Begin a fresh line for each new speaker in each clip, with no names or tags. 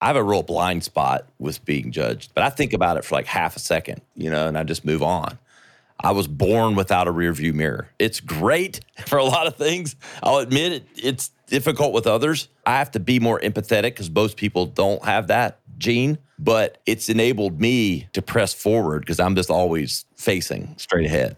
I have a real blind spot with being judged, but I think about it for like half a second, you know, and I just move on. I was born without a rear view mirror. It's great for a lot of things. I'll admit it, it's difficult with others. I have to be more empathetic because most people don't have that gene, but it's enabled me to press forward because I'm just always facing straight ahead.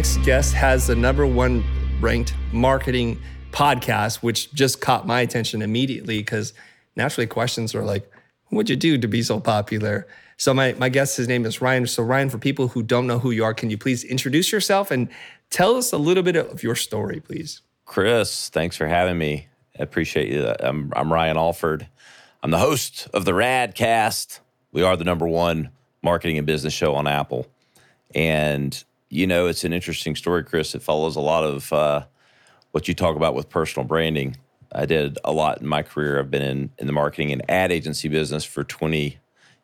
Next guest has the number one ranked marketing podcast, which just caught my attention immediately because naturally questions are like, what'd you do to be so popular? So my, my guest, his name is Ryan. So Ryan, for people who don't know who you are, can you please introduce yourself and tell us a little bit of your story, please?
Chris, thanks for having me. I appreciate you. I'm, I'm Ryan Alford. I'm the host of the Radcast. We are the number one marketing and business show on Apple. And you know, it's an interesting story, Chris. It follows a lot of uh, what you talk about with personal branding. I did a lot in my career. I've been in, in the marketing and ad agency business for 20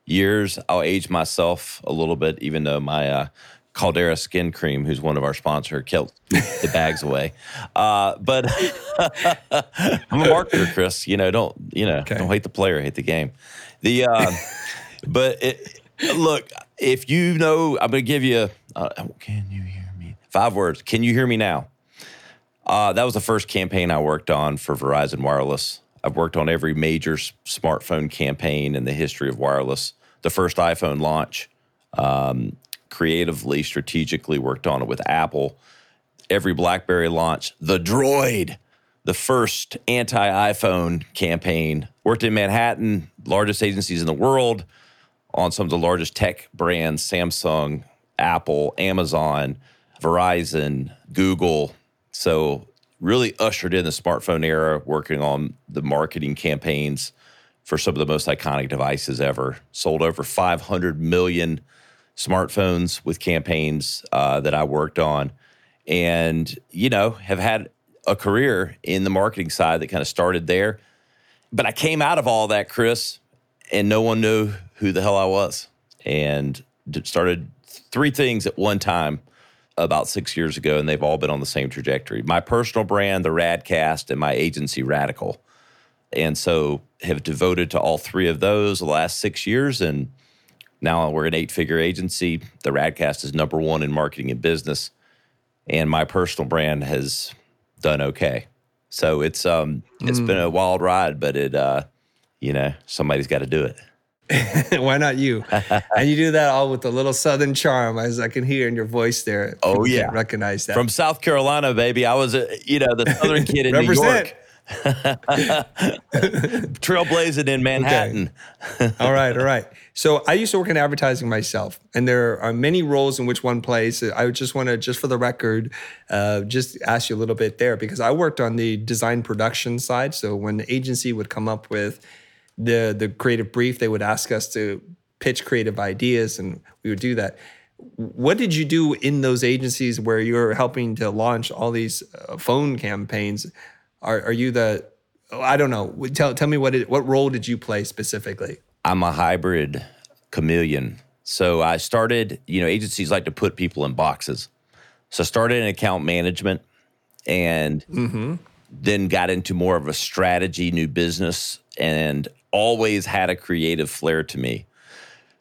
years. I'll age myself a little bit, even though my uh, Caldera Skin Cream, who's one of our sponsors, killed the bags away. Uh, but I'm a marketer, Chris. You know, don't you know? Okay. Don't hate the player, hate the game. The uh, but it, look, if you know, I'm going to give you uh, can you hear me? Five words. Can you hear me now? Uh, that was the first campaign I worked on for Verizon Wireless. I've worked on every major s- smartphone campaign in the history of wireless. The first iPhone launch, um, creatively, strategically worked on it with Apple. Every BlackBerry launch, the Droid, the first anti iPhone campaign. Worked in Manhattan, largest agencies in the world, on some of the largest tech brands Samsung, Apple, Amazon, Verizon, Google. So, really ushered in the smartphone era, working on the marketing campaigns for some of the most iconic devices ever. Sold over 500 million smartphones with campaigns uh, that I worked on. And, you know, have had a career in the marketing side that kind of started there. But I came out of all that, Chris, and no one knew who the hell I was. And started three things at one time about six years ago, and they've all been on the same trajectory. My personal brand, the Radcast, and my agency, Radical. And so have devoted to all three of those the last six years. And now we're an eight figure agency. The Radcast is number one in marketing and business. And my personal brand has done okay. So it's um it's mm. been a wild ride, but it uh, you know, somebody's got to do it.
Why not you? and you do that all with a little southern charm, as I can hear in your voice there.
Oh yeah,
recognize that
from South Carolina, baby. I was a you know the southern kid in New York. Trailblazing in Manhattan.
Okay. all right, all right. So I used to work in advertising myself, and there are many roles in which one plays. I just want to, just for the record, uh, just ask you a little bit there because I worked on the design production side. So when the agency would come up with the the creative brief, they would ask us to pitch creative ideas, and we would do that. What did you do in those agencies where you're helping to launch all these uh, phone campaigns? Are, are you the I don't know. Tell tell me what it, what role did you play specifically?
I'm a hybrid chameleon. So I started, you know, agencies like to put people in boxes. So I started in account management and mm-hmm. then got into more of a strategy, new business, and always had a creative flair to me.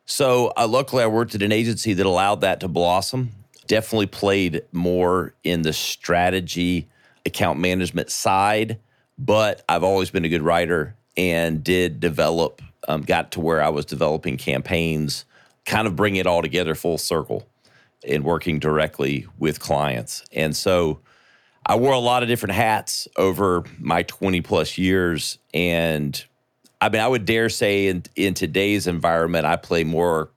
So uh, luckily, I worked at an agency that allowed that to blossom. Definitely played more in the strategy, account management side, but I've always been a good writer and did develop, um, got to where I was developing campaigns, kind of bring it all together full circle and working directly with clients. And so I wore a lot of different hats over my 20 plus years and I mean, I would dare say in in today's environment, I play more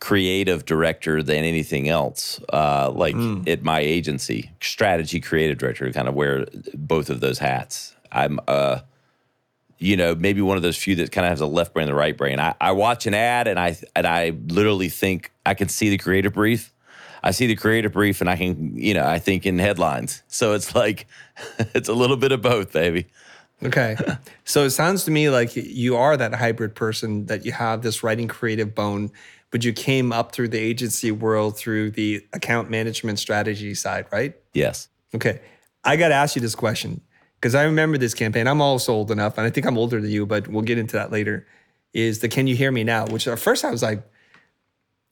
creative director than anything else. Uh, like mm. at my agency, strategy creative director, kind of wear both of those hats. I'm uh, you know, maybe one of those few that kind of has a left brain and the right brain. I, I watch an ad and I and I literally think I can see the creative brief. I see the creative brief and I can, you know, I think in headlines. So it's like it's a little bit of both, baby.
Okay. so it sounds to me like you are that hybrid person that you have this writing creative bone, but you came up through the agency world through the account management strategy side, right?
Yes.
Okay. I got to ask you this question because I remember this campaign. I'm also old enough, and I think I'm older than you, but we'll get into that later. Is the Can You Hear Me Now? Which at first I was like,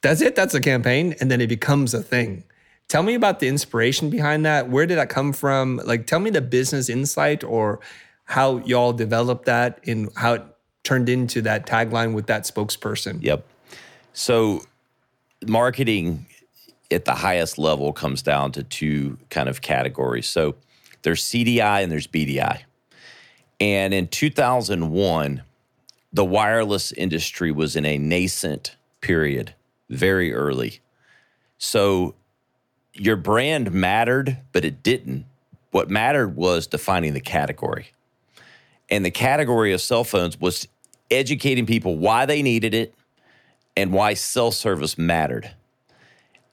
that's it, that's a campaign. And then it becomes a thing. Tell me about the inspiration behind that. Where did that come from? Like, tell me the business insight or how y'all developed that and how it turned into that tagline with that spokesperson.
Yep. So, marketing at the highest level comes down to two kind of categories. So, there's CDI and there's BDI. And in 2001, the wireless industry was in a nascent period, very early. So your brand mattered, but it didn't. What mattered was defining the category. And the category of cell phones was educating people why they needed it and why cell service mattered.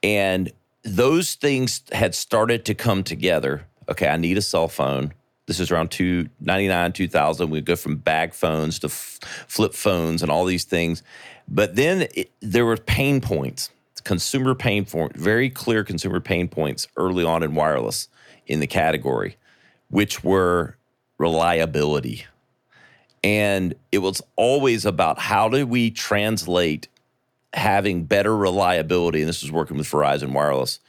And those things had started to come together okay, I need a cell phone. This is around 299, 2000. We go from bag phones to f- flip phones and all these things. But then it, there were pain points, consumer pain points, very clear consumer pain points early on in wireless in the category, which were reliability. And it was always about how do we translate having better reliability, and this was working with Verizon Wireless,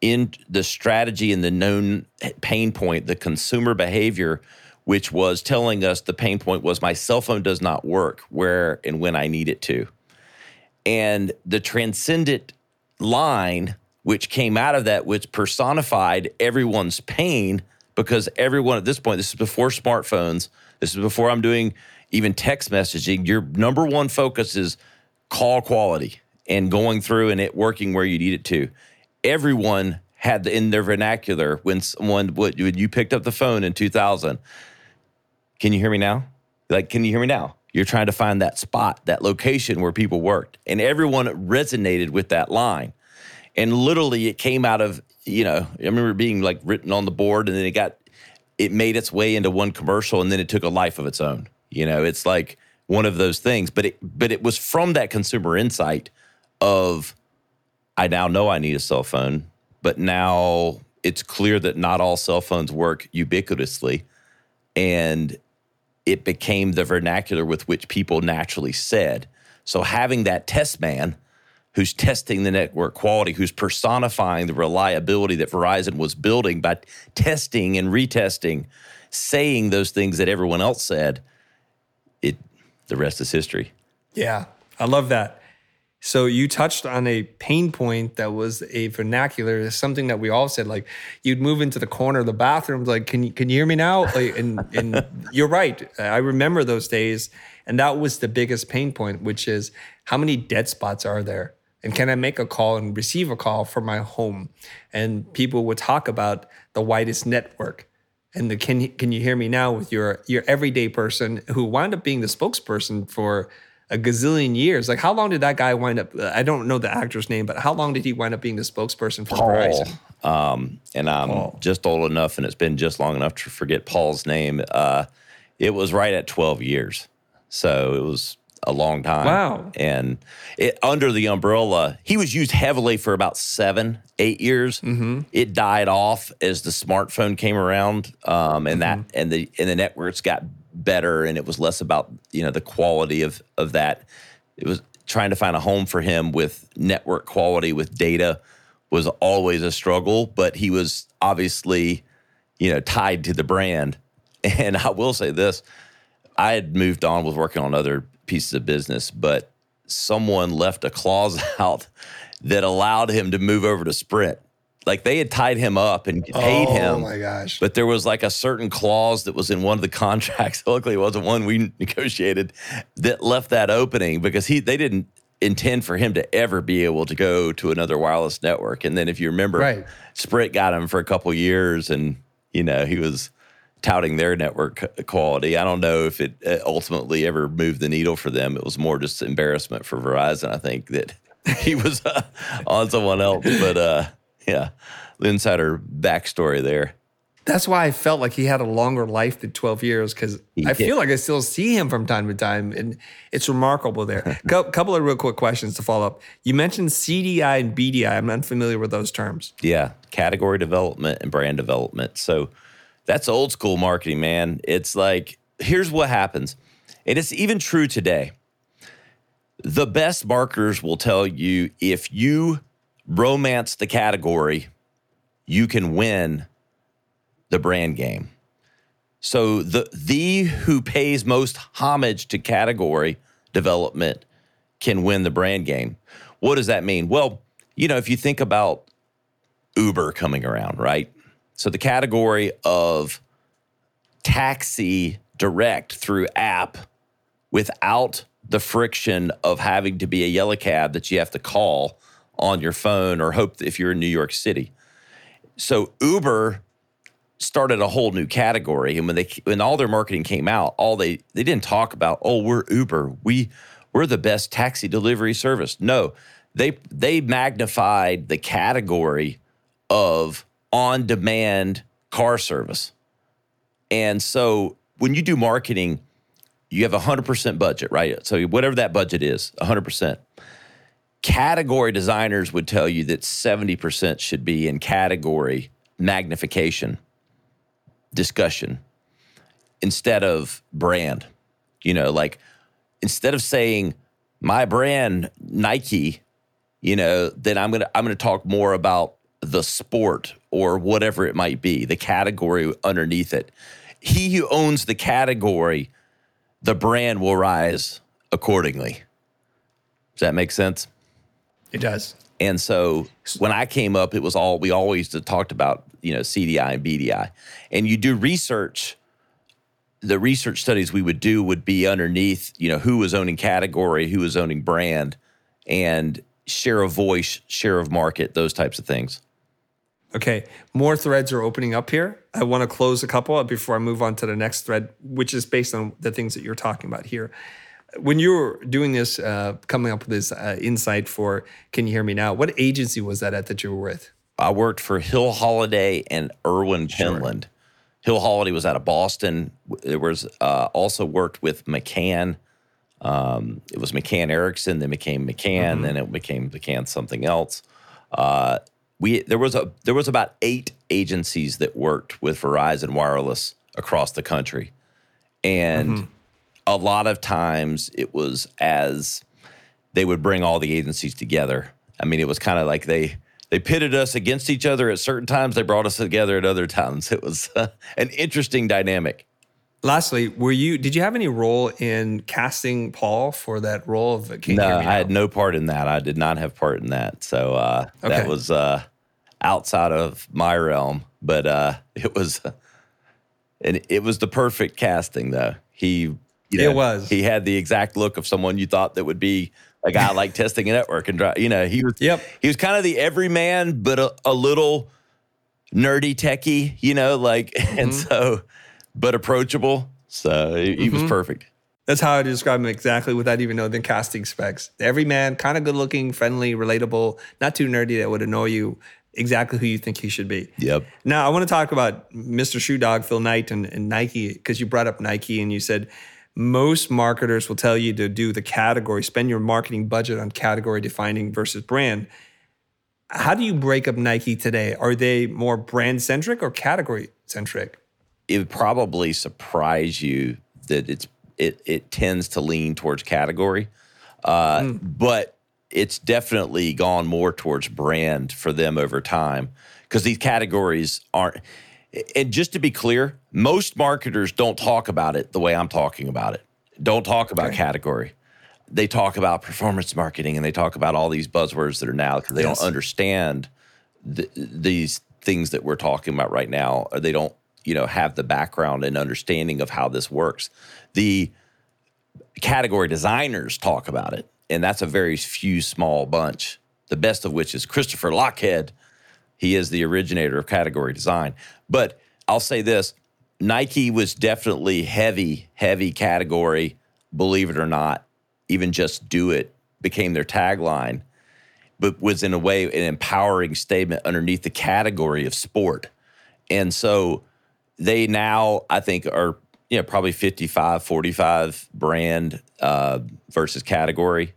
in the strategy and the known pain point, the consumer behavior, which was telling us the pain point was my cell phone does not work where and when I need it to. And the transcendent line, which came out of that, which personified everyone's pain because everyone at this point, this is before smartphones, this is before I'm doing even text messaging. Your number one focus is call quality and going through and it working where you need it to. Everyone had in their vernacular when someone when you picked up the phone in 2000 can you hear me now? Like can you hear me now? You're trying to find that spot that location where people worked. And everyone resonated with that line. And literally it came out of you know i remember being like written on the board and then it got it made its way into one commercial and then it took a life of its own you know it's like one of those things but it but it was from that consumer insight of I now know I need a cell phone, but now it's clear that not all cell phones work ubiquitously. And it became the vernacular with which people naturally said. So having that test man who's testing the network quality, who's personifying the reliability that Verizon was building by testing and retesting, saying those things that everyone else said, it the rest is history.
Yeah, I love that. So you touched on a pain point that was a vernacular, something that we all said. Like you'd move into the corner of the bathroom, like, "Can you can you hear me now?" Like, and and you're right. I remember those days, and that was the biggest pain point, which is how many dead spots are there, and can I make a call and receive a call from my home? And people would talk about the widest network, and the can can you hear me now with your your everyday person who wound up being the spokesperson for a gazillion years. Like, how long did that guy wind up? I don't know the actor's name, but how long did he wind up being the spokesperson for
Paul.
Verizon?
Um, and I'm Paul. just old enough, and it's been just long enough to forget Paul's name. Uh, it was right at 12 years. So it was a long time.
Wow.
And it, under the umbrella, he was used heavily for about seven, eight years.
Mm-hmm.
It died off as the smartphone came around, um, and mm-hmm. that and the and the networks got better and it was less about you know the quality of of that it was trying to find a home for him with network quality with data was always a struggle but he was obviously you know tied to the brand and i will say this i had moved on with working on other pieces of business but someone left a clause out that allowed him to move over to sprint like they had tied him up and oh paid
oh,
him.
Oh my gosh.
But there was like a certain clause that was in one of the contracts. Luckily, it wasn't one we negotiated that left that opening because he they didn't intend for him to ever be able to go to another wireless network. And then if you remember,
right.
Sprint got him for a couple years and you know, he was touting their network quality. I don't know if it uh, ultimately ever moved the needle for them. It was more just embarrassment for Verizon. I think that he was uh, on someone else, but uh, yeah, the insider backstory there.
That's why I felt like he had a longer life than 12 years because I feel like I still see him from time to time. And it's remarkable there. A couple of real quick questions to follow up. You mentioned CDI and BDI. I'm unfamiliar with those terms.
Yeah, category development and brand development. So that's old school marketing, man. It's like, here's what happens. And it's even true today. The best marketers will tell you if you romance the category, you can win the brand game. So the the who pays most homage to category development can win the brand game. What does that mean? Well, you know, if you think about Uber coming around, right? So the category of taxi direct through app without the friction of having to be a yellow cab that you have to call on your phone or hope if you're in New York City. So Uber started a whole new category. And when they when all their marketing came out, all they they didn't talk about, oh, we're Uber. We we're the best taxi delivery service. No, they they magnified the category of on-demand car service. And so when you do marketing, you have a 100% budget, right? So whatever that budget is, 100%. Category designers would tell you that 70% should be in category magnification discussion instead of brand. You know, like instead of saying my brand Nike, you know, then I'm gonna I'm gonna talk more about the sport or whatever it might be, the category underneath it. He who owns the category, the brand will rise accordingly. Does that make sense?
It does.
And so when I came up, it was all we always talked about, you know, CDI and BDI. And you do research. The research studies we would do would be underneath, you know, who was owning category, who was owning brand, and share of voice, share of market, those types of things.
Okay, more threads are opening up here. I want to close a couple before I move on to the next thread, which is based on the things that you're talking about here when you were doing this, uh, coming up with this uh, insight for Can You Hear Me Now, what agency was that at that you were with?
I worked for Hill Holliday and Erwin Penland. Sure. Hill Holliday was out of Boston. There was uh, also worked with McCann. Um, it was McCann Erickson, then became McCann, mm-hmm. then it became McCann something else. Uh, we there was a there was about eight agencies that worked with Verizon Wireless across the country, and. Mm-hmm a lot of times it was as they would bring all the agencies together. I mean, it was kind of like they they pitted us against each other at certain times. They brought us together at other times. It was uh, an interesting dynamic.
Lastly, were you? Did you have any role in casting Paul for that role of?
King no, I had no part in that. I did not have part in that. So uh, okay. that was uh, outside of my realm. But uh, it was, and it was the perfect casting. Though he
you know, it was.
He had the exact look of someone you thought that would be a guy like testing a network and drive. You know, he was.
Yep.
He was kind of the everyman, but a, a little nerdy techie. You know, like mm-hmm. and so, but approachable. So he, mm-hmm. he, was mm-hmm. perfect.
That's how I describe him exactly without even knowing the casting specs. Every man, kind of good looking, friendly, relatable, not too nerdy that would annoy you. Exactly who you think he should be.
Yep.
Now I want to talk about Mr. Shoe Dog, Phil Knight, and, and Nike because you brought up Nike and you said most marketers will tell you to do the category, spend your marketing budget on category defining versus brand. How do you break up Nike today? Are they more brand centric or category centric?
It would probably surprise you that it's it it tends to lean towards category, uh, mm. but it's definitely gone more towards brand for them over time because these categories aren't and just to be clear, most marketers don't talk about it the way I'm talking about it. Don't talk about okay. category. They talk about performance marketing and they talk about all these buzzwords that are now because they yes. don't understand th- these things that we're talking about right now, or they don't, you know, have the background and understanding of how this works. The category designers talk about it, and that's a very few small bunch. The best of which is Christopher Lochhead. He is the originator of category design. But I'll say this Nike was definitely heavy, heavy category, believe it or not. Even just do it became their tagline, but was in a way an empowering statement underneath the category of sport. And so they now, I think, are you know, probably 55, 45 brand uh, versus category.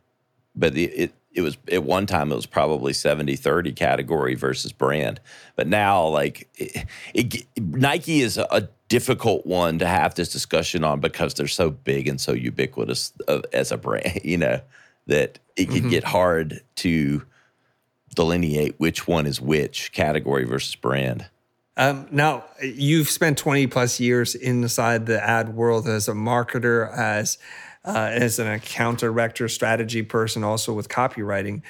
But the, it, it was at one time it was probably 70 30 category versus brand but now like it, it, nike is a difficult one to have this discussion on because they're so big and so ubiquitous as a brand you know that it can mm-hmm. get hard to delineate which one is which category versus brand
um, now you've spent 20 plus years inside the ad world as a marketer as uh, as an account director, strategy person, also with copywriting.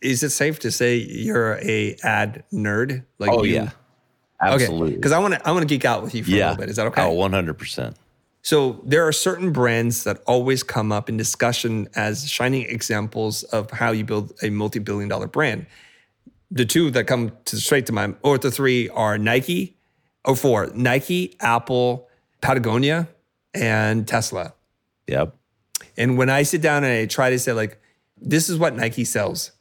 Is it safe to say you're a ad nerd?
Like oh
you?
yeah, absolutely.
Because okay. I want to I want to geek out with you for yeah. a little bit. Is that okay?
Oh, one hundred percent.
So there are certain brands that always come up in discussion as shining examples of how you build a multi-billion dollar brand. The two that come to straight to mind, or the three are Nike, or four, Nike, Apple, Patagonia, and Tesla.
Yep.
And when I sit down and I try to say, like, this is what Nike sells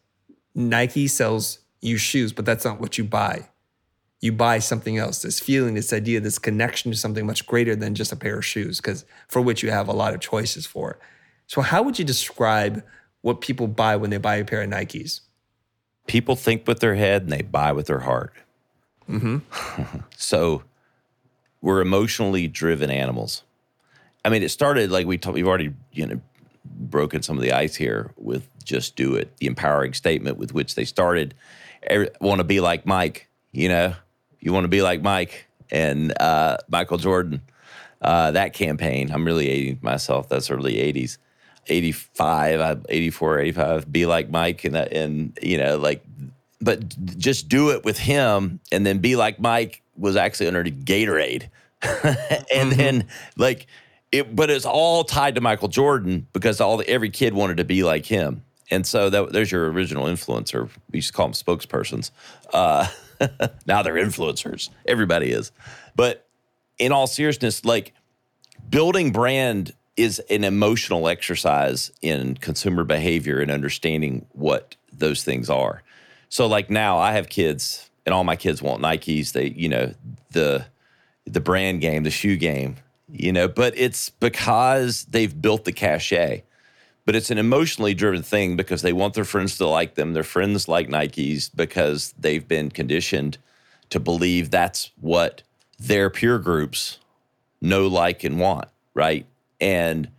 Nike sells you shoes, but that's not what you buy. You buy something else, this feeling, this idea, this connection to something much greater than just a pair of shoes, because for which you have a lot of choices for. So, how would you describe what people buy when they buy a pair of Nikes?
People think with their head and they buy with their heart. Mm-hmm. so, we're emotionally driven animals. I mean, it started like we talked, we've already, you know, broken some of the ice here with just do it, the empowering statement with which they started. Want to be like Mike, you know, you want to be like Mike and uh, Michael Jordan. Uh, that campaign, I'm really aging myself. That's early 80s. 85, 84, 85, be like Mike and, and, you know, like, but just do it with him and then be like Mike was actually under Gatorade. and mm-hmm. then, like, it, but it's all tied to Michael Jordan because all the, every kid wanted to be like him, and so that, there's your original influencer. We used to call them spokespersons. Uh, now they're influencers. Everybody is, but in all seriousness, like building brand is an emotional exercise in consumer behavior and understanding what those things are. So, like now, I have kids, and all my kids want Nikes. They, you know, the the brand game, the shoe game you know, but it's because they've built the cachet. But it's an emotionally driven thing because they want their friends to like them. Their friends like Nikes because they've been conditioned to believe that's what their peer groups know, like, and want, right? And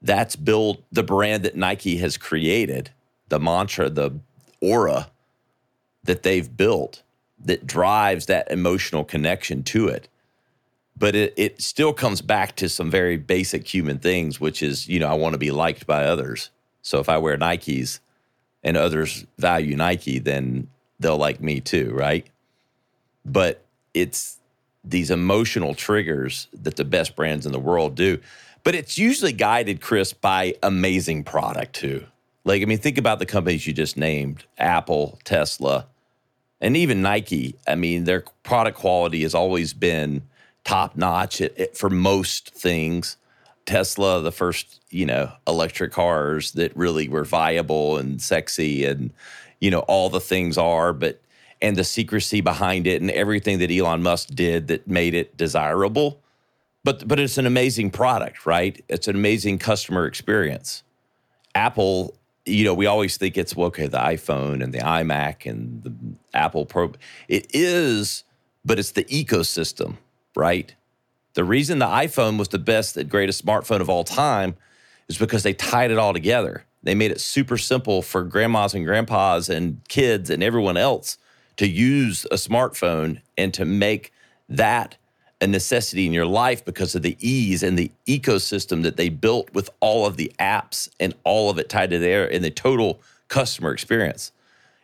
that's built the brand that Nike has created, the mantra, the aura that they've built that drives that emotional connection to it but it, it still comes back to some very basic human things, which is, you know, I want to be liked by others. So if I wear Nikes and others value Nike, then they'll like me too, right? But it's these emotional triggers that the best brands in the world do. But it's usually guided, Chris, by amazing product too. Like, I mean, think about the companies you just named Apple, Tesla, and even Nike. I mean, their product quality has always been top notch for most things. Tesla, the first, you know, electric cars that really were viable and sexy and, you know, all the things are, but, and the secrecy behind it and everything that Elon Musk did that made it desirable. But, but it's an amazing product, right? It's an amazing customer experience. Apple, you know, we always think it's, well, okay, the iPhone and the iMac and the Apple Pro. It is, but it's the ecosystem right? The reason the iPhone was the best and greatest smartphone of all time is because they tied it all together. They made it super simple for grandmas and grandpas and kids and everyone else to use a smartphone and to make that a necessity in your life because of the ease and the ecosystem that they built with all of the apps and all of it tied to there and the total customer experience.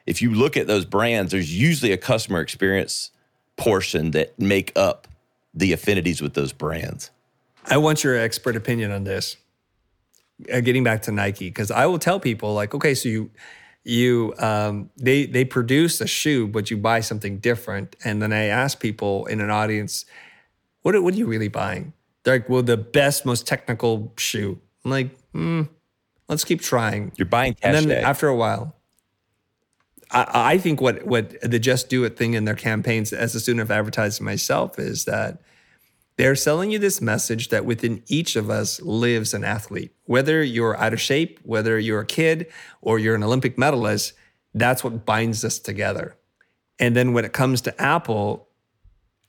If you look at those brands, there's usually a customer experience portion that make up the affinities with those brands.
I want your expert opinion on this. Uh, getting back to Nike, because I will tell people like, okay, so you you um, they they produce a shoe, but you buy something different, and then I ask people in an audience, what are, what are you really buying? They're like, well, the best, most technical shoe. I'm like, hmm, let's keep trying.
You're buying
And then after a while, I, I think what what the Just Do It thing in their campaigns, as a student of advertising myself, is that they're selling you this message that within each of us lives an athlete. Whether you're out of shape, whether you're a kid, or you're an Olympic medalist, that's what binds us together. And then when it comes to Apple,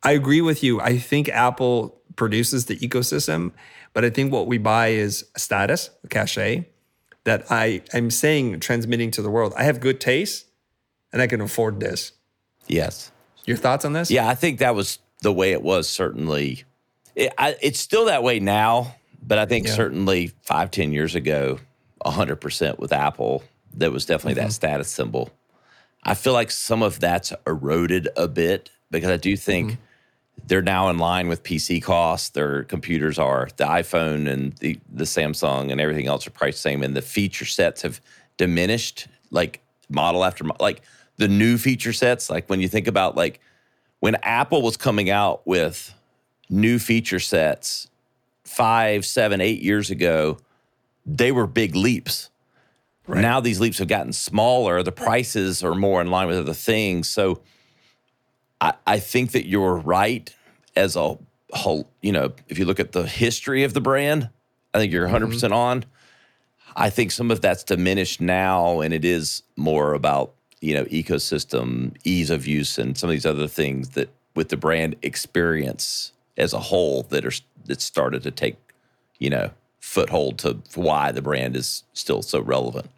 I agree with you. I think Apple produces the ecosystem, but I think what we buy is status, cachet, that I am saying transmitting to the world. I have good taste and I can afford this.
yes.
Your thoughts on this?
Yeah, I think that was the way it was. Certainly, it, I, it's still that way now. But I think
Yeah.
certainly five, ten years ago, hundred percent with Apple, there was definitely
Mm-hmm.
that status symbol. I feel like some of that's eroded a bit because I do think
Mm-hmm.
they're now in line with PC costs. Their computers are the iPhone and the the Samsung and everything else are priced the same, and the feature sets have diminished, like model after mo- like the new feature sets. Like when you think about like when Apple was coming out with new feature sets five, seven, eight years ago, they were big leaps. Right. Now these leaps have gotten smaller. The prices are more in line with other things. So I, I think that you're right as a whole. You know, if you look at the history of the brand, I think you're 100% mm-hmm. percent on. I think some of that's diminished now, and it is more about you know ecosystem, ease of use, and some of these other things that with the brand experience as a whole that are that started to take you know foothold to why the brand is still so relevant.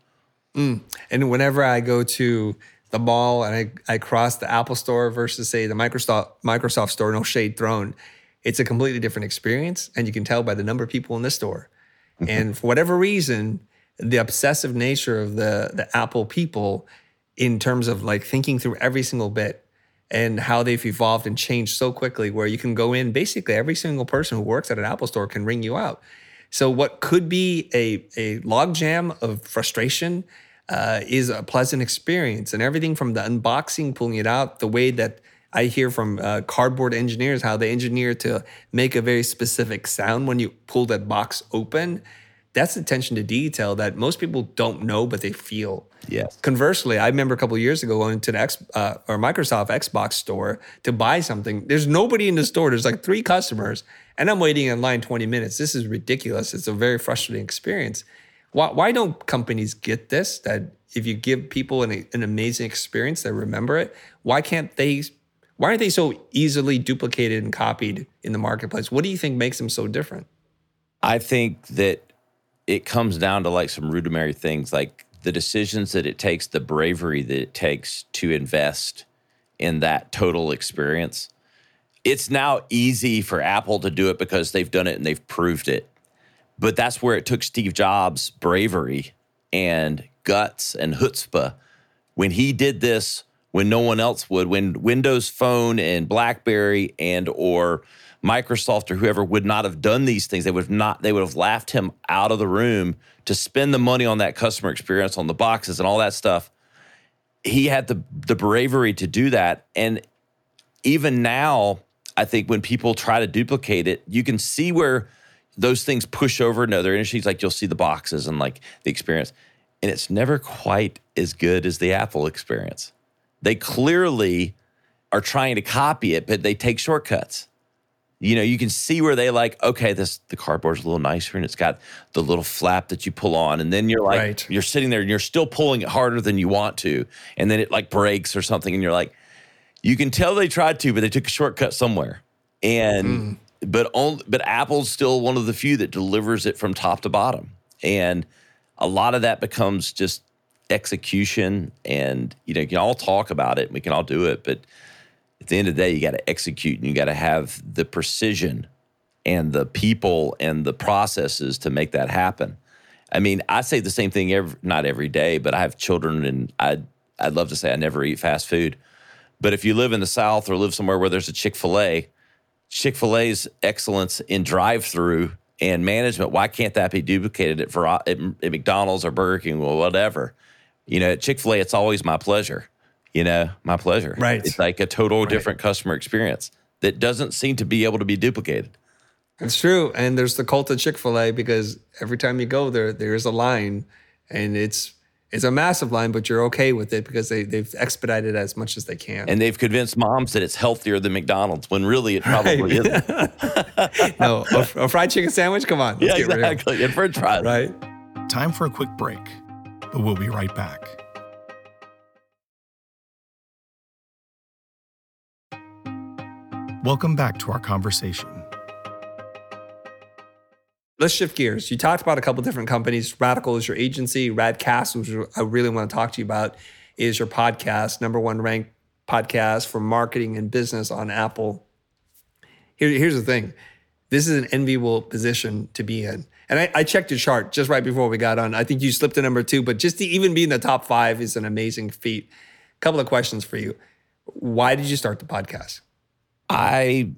Mm.
And whenever I go to the mall and I, I cross the Apple store versus say the Microsoft Microsoft store, no shade thrown, it's a completely different experience. And you can tell by the number of people in this store. Mm-hmm. and for whatever reason, the obsessive nature of the the Apple people in terms of like thinking through every single bit and how they've evolved and changed so quickly where you can go in basically every single person who works at an Apple store can ring you out. So what could be a a logjam of frustration uh, is a pleasant experience, and everything from the unboxing, pulling it out, the way that I hear from uh, cardboard engineers how they engineer to make a very specific sound when you pull that box open. That's attention to detail that most people don't know, but they feel.
Yes.
Conversely, I remember a couple of years ago going to the X uh, or Microsoft Xbox store to buy something. There's nobody in the store. There's like three customers, and I'm waiting in line 20 minutes. This is ridiculous. It's a very frustrating experience. Why, why don't companies get this? That if you give people an, an amazing experience, they remember it. Why can't they? Why aren't they so easily duplicated and copied in the marketplace? What do you think makes them so different?
I think that it comes down to like some rudimentary things like the decisions that it takes, the bravery that it takes to invest in that total experience. It's now easy for Apple to do it because they've done it and they've proved it. But that's where it took Steve Jobs' bravery and guts and chutzpah when he did this when no one else would when windows phone and blackberry and or microsoft or whoever would not have done these things. They would have not they would have laughed him out of the room to spend the money on that customer experience on the boxes and all that stuff. He had the the bravery to do that. And even now i think when people try to duplicate it you can see where those things push over into other industries. Like you'll see the boxes and like the experience. And it's never quite as good as the apple experience. They clearly are trying to copy it but they take shortcuts you know you can see where they like okay this the cardboard's a little nicer and it's got the little flap that you pull on. And then you're like
Right.
you're sitting there and you're still pulling it harder than you want to. And then it like breaks or something and you're like you can tell they tried to but they took a shortcut somewhere. And hmm. but only but apple's still one of the few that delivers it from top to bottom. And a lot of that becomes just execution and you know you can all talk about it and we can all do it but at the end of the day you got to execute and you got to have the precision and the people and the processes to make that happen. I mean i say the same thing every, not every day but i have children and i i'd love to say i never eat fast food. But if you live in the south or live somewhere where there's a chick-fil-a chick-fil-a's excellence in drive-through and management why can't that be duplicated at, at, at mcdonald's or burger king or whatever? You know at chick-fil-a it's always my pleasure you know my pleasure
Right.
it's like a total different customer experience that doesn't seem to be able to be duplicated.
It's true. And there's the cult of Chick fil A because every time you go there, there's a line and it's it's a massive line, but you're okay with it because they, they've expedited as much as they can.
And they've convinced moms that it's healthier than McDonald's when really it probably
Right.
isn't.
no, a, a fried chicken sandwich? Come on. Let's
yeah,
get real.
exactly. And french fries.
Right.
Time for a quick break, but we'll be right back. Welcome back to our conversation.
Let's shift gears. You talked about a couple different companies. Radical is your agency. Radcast, which I really want to talk to you about, is your podcast, number one ranked podcast for marketing and business on Apple. Here, here's the thing this is an enviable position to be in. And I, I checked your chart just right before we got on. I think you slipped to number two, but just to even be in the top five is an amazing feat. A couple of questions for you. Why did you start the podcast?
I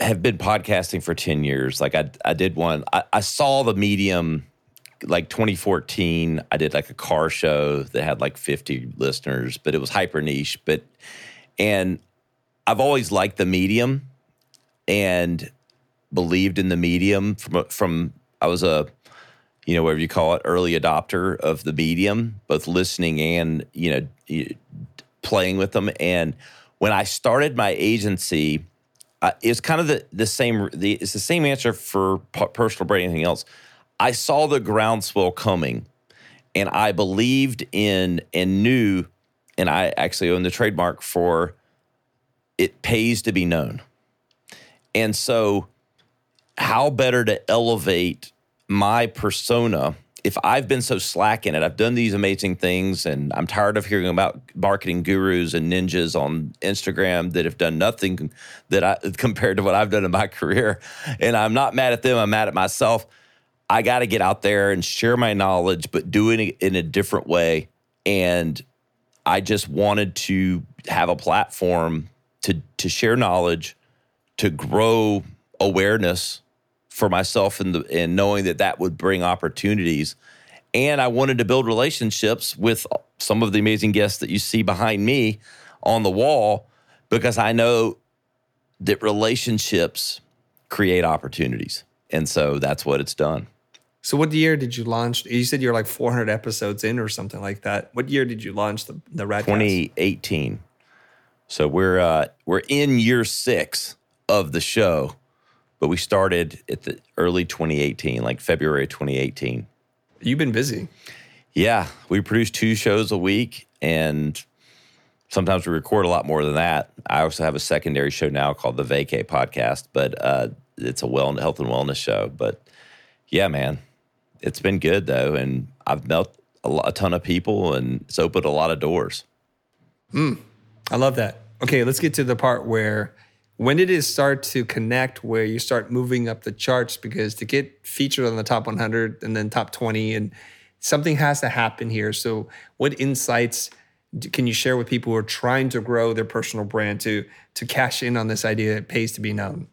have been podcasting for 10 years. Like I, I did one, I, I saw the medium like 2014. I did like a car show that had like 50 listeners, but it was hyper niche. But, and I've always liked the medium and believed in the medium from, from, I was a, you know, whatever you call it, early adopter of the medium, both listening and, you know, playing with them. And when I started my agency, uh, it's kind of the, the same. The, it's the same answer for personal brand. Anything else? I saw the groundswell coming, and I believed in and knew, and I actually own the trademark for. It pays to be known, and so how better to elevate my persona if I've been so slack in it, I've done these amazing things and I'm tired of hearing about marketing gurus and ninjas on Instagram that have done nothing that I compared to what I've done in my career. And I'm not mad at them, I'm mad at myself. I got to get out there and share my knowledge, but do it in a different way. And I just wanted to have a platform to to share knowledge, to grow awareness for myself and the and knowing that that would bring opportunities. And I wanted to build relationships with some of the amazing guests that you see behind me on the wall because I know that relationships create opportunities. And so that's what it's done.
So, what year did you launch? You said you're like 400 episodes in or something like that. What year did you launch the the Radcast?
2018. So we're uh, we're in year six of the show, but we started at the early 2018, like February 2018.
You've been busy.
Yeah, we produce two shows a week, and sometimes we record a lot more than that. I also have a secondary show now called the Vacay Podcast, but uh, it's a well health and wellness show. But yeah, man, it's been good though, and I've met a, lo- a ton of people, and it's opened a lot of doors.
I love that. Okay, let's get to the part where when did it start to connect where you start moving up the charts? Because to get featured on the top 100 and then top 20, and something has to happen here. So, what insights can you share with people who are trying to grow their personal brand to to cash in on this idea that it pays to be known?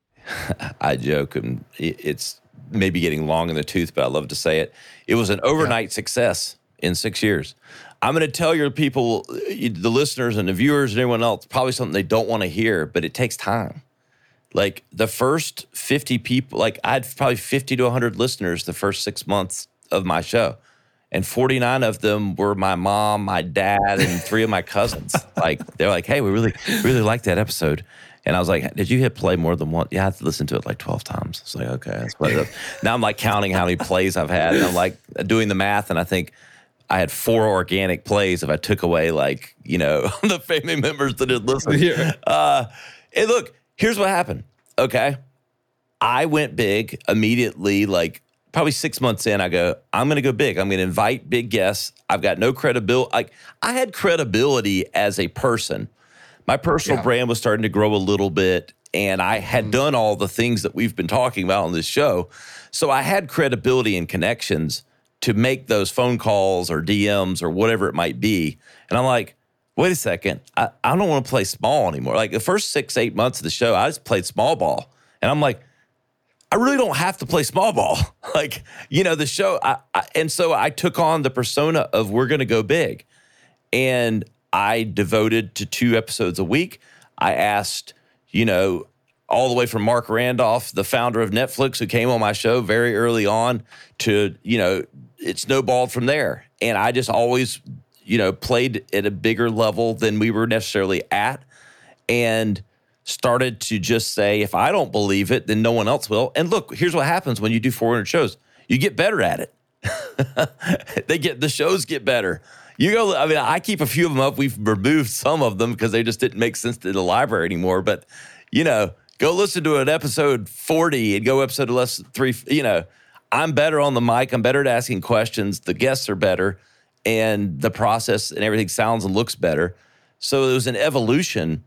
I joke, and it's maybe getting long in the tooth, but I love to say it. It was an overnight success in six years. I'm going to tell your people, the listeners and the viewers and everyone else, probably something they don't want to hear, but it takes time. Like the first 50 people, like I had probably 50 to 100 listeners the first six months of my show. And 49 of them were my mom, my dad, and three of my cousins. Like they're like, "Hey, we really, really like that episode." And I was like, "Did you hit play more than one?" Yeah, I had to it like 12 times. It's like, okay, that's what it is. Now I'm like counting how many plays I've had. And I'm like doing the math, and I think I had four organic plays if I took away like you know the family members that had listened.
Yeah.
Uh, and look, here's what happened. Okay, I went big immediately. Like probably six months in, I go, I'm going to go big. I'm going to invite big guests. I've got no credibility. Like I had credibility as a person. My personal
Yeah.
brand was starting to grow a little bit, and I had done all the things that we've been talking about on this show. So I had credibility and connections to make those phone calls or DMs or whatever it might be. And I'm like, wait a second, I, I don't want to play small anymore. Like the first six, eight months of the show, I just played small ball. And I'm like, I really don't have to play small ball. like, you know, the show. I, I, and so I took on the persona of we're going to go big. And I devoted to two episodes a week. I asked, you know, all the way from Marc Randolph, the founder of Netflix, who came on my show very early on, to, you know, it snowballed from there. And I just always, you know, played at a bigger level than we were necessarily at. And started to just say, if I don't believe it, then no one else will. And look, here's what happens when you do 400 shows you get better at it. they get the shows get better. You go, I mean, I keep a few of them up. We've removed some of them because they just didn't make sense to the library anymore. But, you know, go listen to an episode 40 and go episode less three, you know, I'm better on the mic. I'm better at asking questions. The guests are better and the process and everything sounds and looks better. So it was an evolution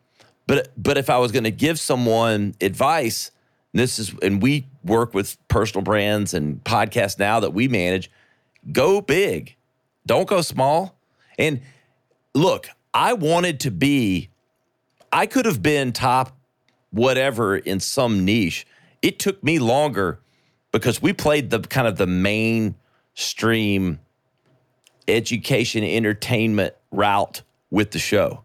but but if I was going to give someone advice, this is and we work with personal brands and podcasts now that we manage, go big. Don't go small. And look, I wanted to be I could have been top whatever in some niche. It took me longer because we played the kind of the mainstream education entertainment route with the show.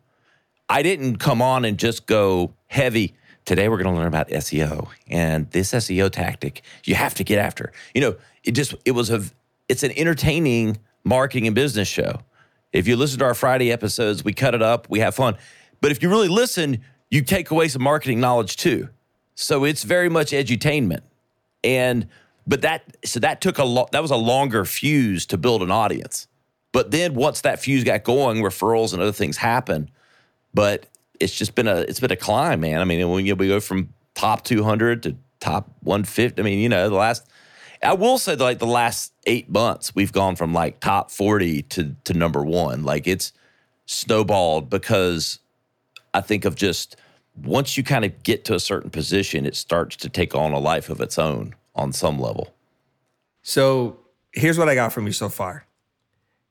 I didn't come on and just go heavy. Today we're going to learn about SEO and this SEO tactic you have to get after. You know, it just it was a it's an entertaining marketing and business show. If you listen to our Friday episodes, we cut it up, we have fun. But if you really listen, you take away some marketing knowledge too. So it's very much edutainment. And but that so that took a lot that was a longer fuse to build an audience. But then once that fuse got going, referrals and other things happen but it's just been a it's been a climb, man. I mean, when you, we go from top 200 to top 150, I mean, you know, the last I will say that like the last eight months, we've gone from like top 40 to to number one. Like it's snowballed because I think of just once you kind of get to a certain position, it starts to take on a life of its own on some level.
So here's what I got from you so far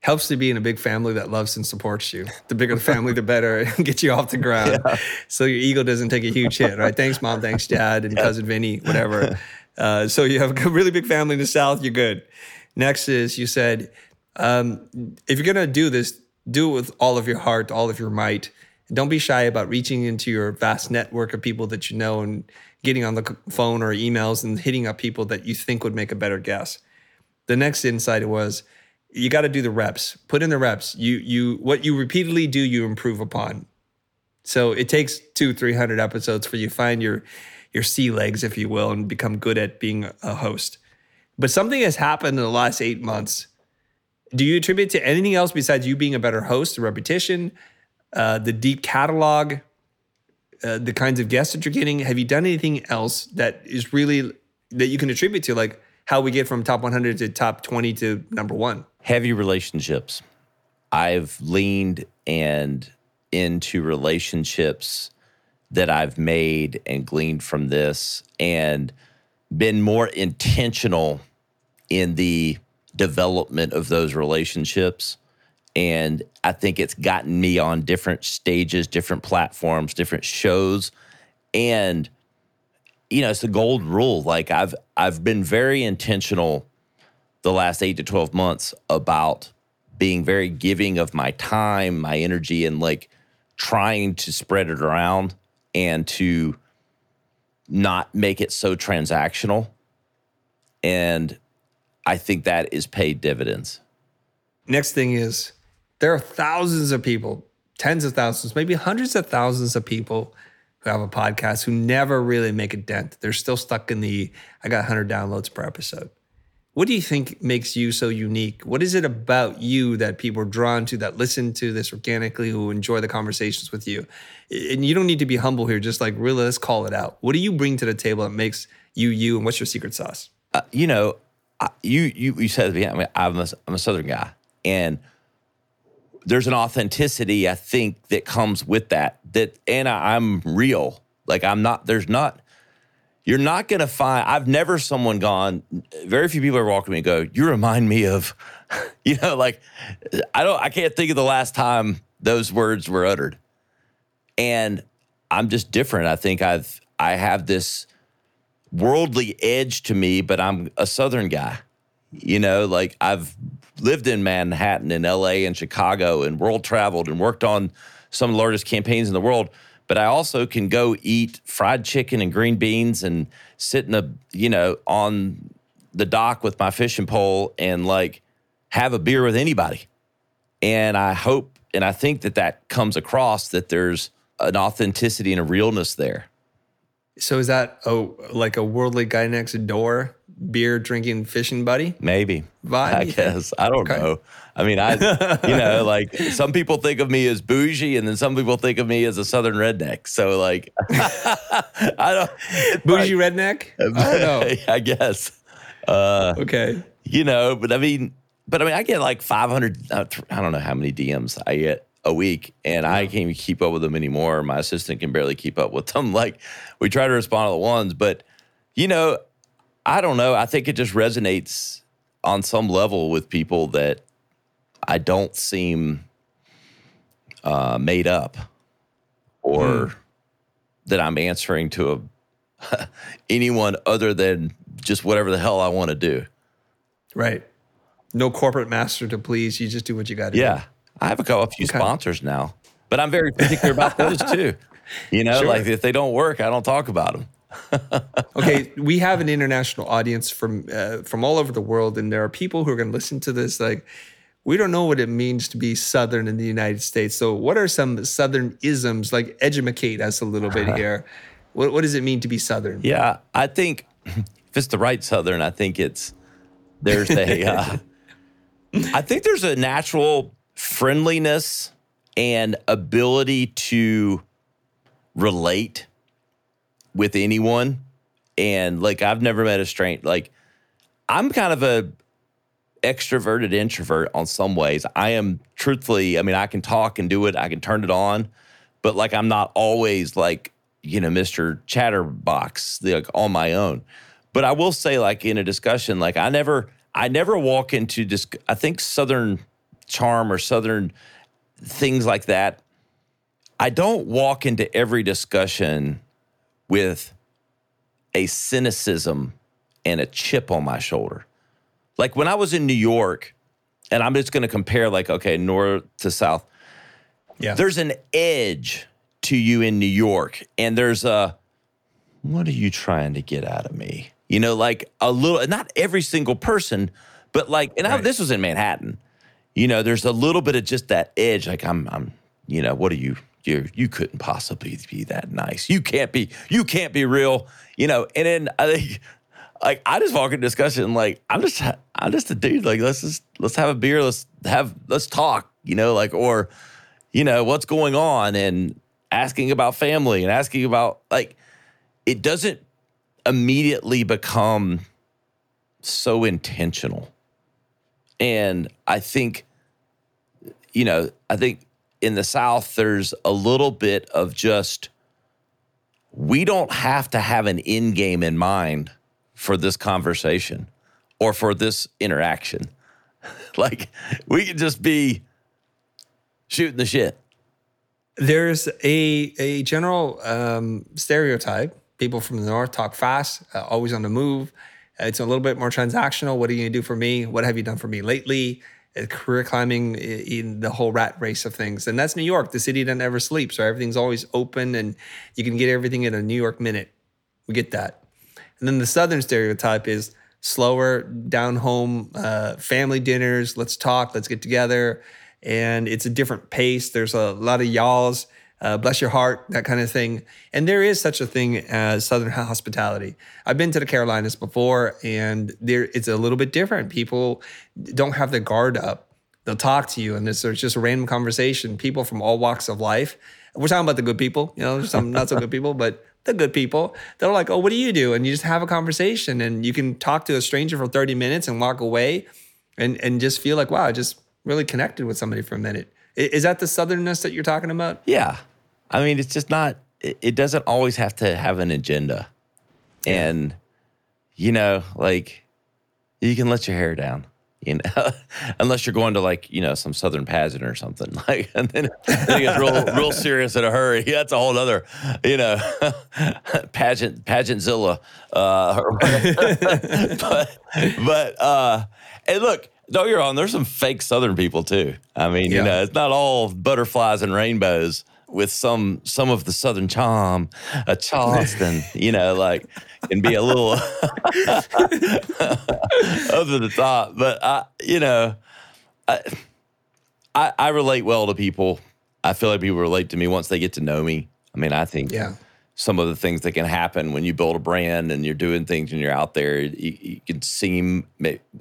helps to be in a big family that loves and supports you. The bigger the family, the better. Get you off the ground, yeah. so your ego doesn't take a huge hit. Right? Thanks, mom. Thanks, dad, and yeah. cousin Vinny, whatever. Uh, so you have a really big family in the South. You're good. Next is you said, um, if you're gonna do this, do it with all of your heart, all of your might. Don't be shy about reaching into your vast network of people that you know and getting on the phone or emails and hitting up people that you think would make a better guess. The next insight was you got to do the reps. Put in the reps. You you what you repeatedly do, you improve upon. So it takes two, three hundred episodes for you find your your sea legs, if you will, and become good at being a host. But something has happened in the last eight months. Do you attribute to anything else besides you being a better host, repetition, uh, the deep catalog, uh, the kinds of guests that you're getting? Have you done anything else that is really that you can attribute to, like how we get from top 100 to top 20 to number one?
heavy relationships. I've leaned and into relationships that I've made and gleaned from this and been more intentional in the development of those relationships. And I think it's gotten me on different stages, different platforms, different shows. And, you know, it's a gold rule. Like I've I've been very intentional the last eight to 12 months about being very giving of my time, my energy, and like trying to spread it around and to not make it so transactional. And I think that is paid dividends.
Next thing is there are thousands of people, tens of thousands, maybe hundreds of thousands of people who have a podcast who never really make a dent. They're still stuck in the I got 100 downloads per episode. What do you think makes you so unique? What is it about you that people are drawn to, that listen to this organically, who enjoy the conversations with you? And you don't need to be humble here, just like really, let's call it out. What do you bring to the table that makes you you, and what's your secret sauce?
Uh, you know, you you you said at I mean, I'm a, I'm a Southern guy, and there's an authenticity I think that comes with that. That and I, I'm real. Like I'm not. There's not you're not to find, I've never someone gone, very few people are walking to me and go, you remind me of, you know, like, I don't, I can't think of the last time those words were uttered. And I'm just different. I think I've, I have this worldly edge to me, but I'm a Southern guy. You know, like I've lived in Manhattan and LA and Chicago and world traveled and worked on some of the largest campaigns in the world but I also can go eat fried chicken and green beans and sit in a, you know, on the dock with my fishing pole and like have a beer with anybody. And I hope and I think that that comes across that there's an authenticity and a realness there.
So is that oh like a worldly guy next door, beer drinking fishing buddy?
Maybe.
Vibe,
I guess. I don't
Okay.
know. I mean, I, you know, like some people think of me as bougie and then some people think of me as a Southern redneck. So, like, I don't,
Bougie
like-
redneck? I don't know.
I guess. Uh,
Okay.
you know, but I mean, but I mean, I get like 500, uh, I don't know how many DMs I get a week, and I can't even keep up with them anymore. My assistant can barely keep up with them. Like, we try to respond to the ones, but, you know, I don't know. I think it just resonates on some level with people that I don't seem uh, made up or that I'm answering to a, anyone other than just whatever the hell I want to do.
Right. No corporate master to please. You just do what you got to do.
Yeah. I have a couple, a few
Okay.
sponsors now, but I'm very particular about those too. You know,
Sure.
like if they don't work, I don't talk about them.
Okay. We have an international audience from uh, from all over the world, and there are people who are going to listen to this. Like, we don't know what it means to be Southern in the United States. So, what are some Southern isms? Like, educate us a little bit here. What, what does it mean to be Southern?
Yeah, I think if it's the right Southern, I think it's there's a uh, I think there's a natural friendliness and ability to relate with anyone. And like I've never met a stranger like I'm kind of a extroverted introvert on some ways. I am truthfully, I mean, I can talk and do it, I can turn it on, but like I'm not always like, you know, Mr. Chatterbox, like on my own. But I will say, like in a discussion, like I never, I never walk into dis- I think Southern charm or Southern things like that. I don't walk into every discussion with a cynicism and a chip on my shoulder. Like when I was in New York, and I'm just going to compare, like, okay, north to south,
Yeah.
there's an edge to you in New York, and there's a, what are you trying to get out of me? You know, like a little, not every single person, but like, and I, this was in Manhattan. You know, there's a little bit of just that edge. Like I'm, I'm, you know, what are you? You you couldn't possibly be that nice. You can't be. You can't be real. You know. And then I think, like, I just walk in discussion. Like, I'm just, I'm just a dude. Like, let's just let's have a beer. Let's have let's talk. You know, like or, you know, what's going on and asking about family and asking about like, it doesn't immediately become so intentional. And I think, you know, I think in the South, there's a little bit of just, we don't have to have an end game in mind for this conversation or for this interaction. like, we can just be shooting the shit.
There's a a general um, stereotype. People from the north talk fast, uh, always on the move. It's a little bit more transactional. What are you gonna do for me? What have you done for me lately? Uh, career climbing in the whole rat race of things, and that's New York, the city that never sleeps. So everything's always open, and you can get everything in a New York minute. We get that. And then the southern stereotype is slower, down home, uh, family dinners. Let's talk. Let's get together. And it's a different pace. There's a lot of y'alls. Uh, bless your heart, that kind of thing. And there is such a thing as Southern hospitality. I've been to the Carolinas before, and there it's a little bit different. People don't have their guard up. They'll talk to you, and there's just a random conversation. People from all walks of life. We're talking about the good people, you know, some not so good people, but the good people. They're like, oh, what do you do? And you just have a conversation, and you can talk to a stranger for 30 minutes and walk away, and and just feel like, wow, I just really connected with somebody for a minute. Is that the southernness that you're talking about?
Yeah. I mean, it's just not, it, it doesn't always have to have an agenda. And, you know, like you can let your hair down, you know, unless you're going to like, you know, some Southern pageant or something. Like, and then, then it gets real, real serious in a hurry. That's a whole other, you know, pageant, pageantzilla. Uh, but, but, uh, and look, no, you're on. there's some fake Southern people too. I mean,
Yeah.
you know, it's not all butterflies and rainbows with some some of the southern charm, a Charleston, you know, like and be a little over the top. But I, you know, I, I I relate well to people. I feel like people relate to me once they get to know me. I mean, I think
Yeah.
some of the things that can happen when you build a brand and you're doing things and you're out there. You, you can seem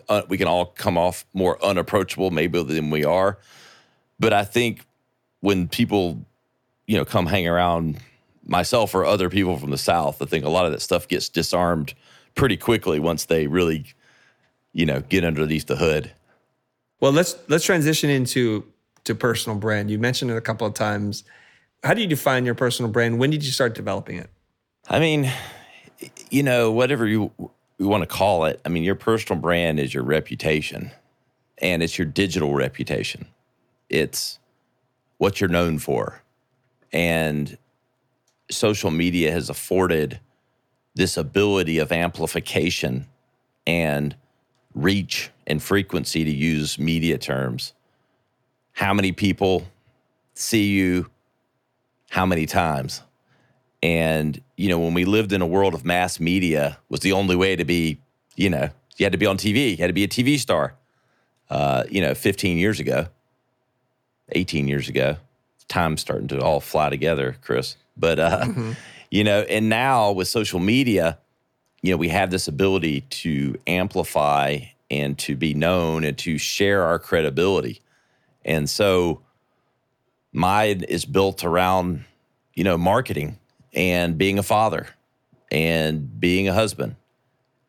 uh, we can all come off more unapproachable maybe than we are, but I think when people you know come hang around myself or other people from the South, I think a lot of that stuff gets disarmed pretty quickly once they really you know get underneath the hood.
Well, let's let's transition into to personal brand. You mentioned it a couple of times. How do you define your personal brand? When did you start developing it?
I mean, you know, whatever you, you want to call it, I mean, your personal brand is your reputation and it's your digital reputation. It's what you're known for. And social media has afforded this ability of amplification and reach and frequency to use media terms. How many people see you? How many times? And, you know, when we lived in a world of mass media was the only way to be, you know, you had to be on TV, you had to be a TV star. Uh, you know, 15 years ago, 18 years ago. Time's starting to all fly together, Chris. But uh, you know, and now with social media, you know, we have this ability to amplify and to be known and to share our credibility. And so mine is built around, you know, marketing and being a father and being a husband.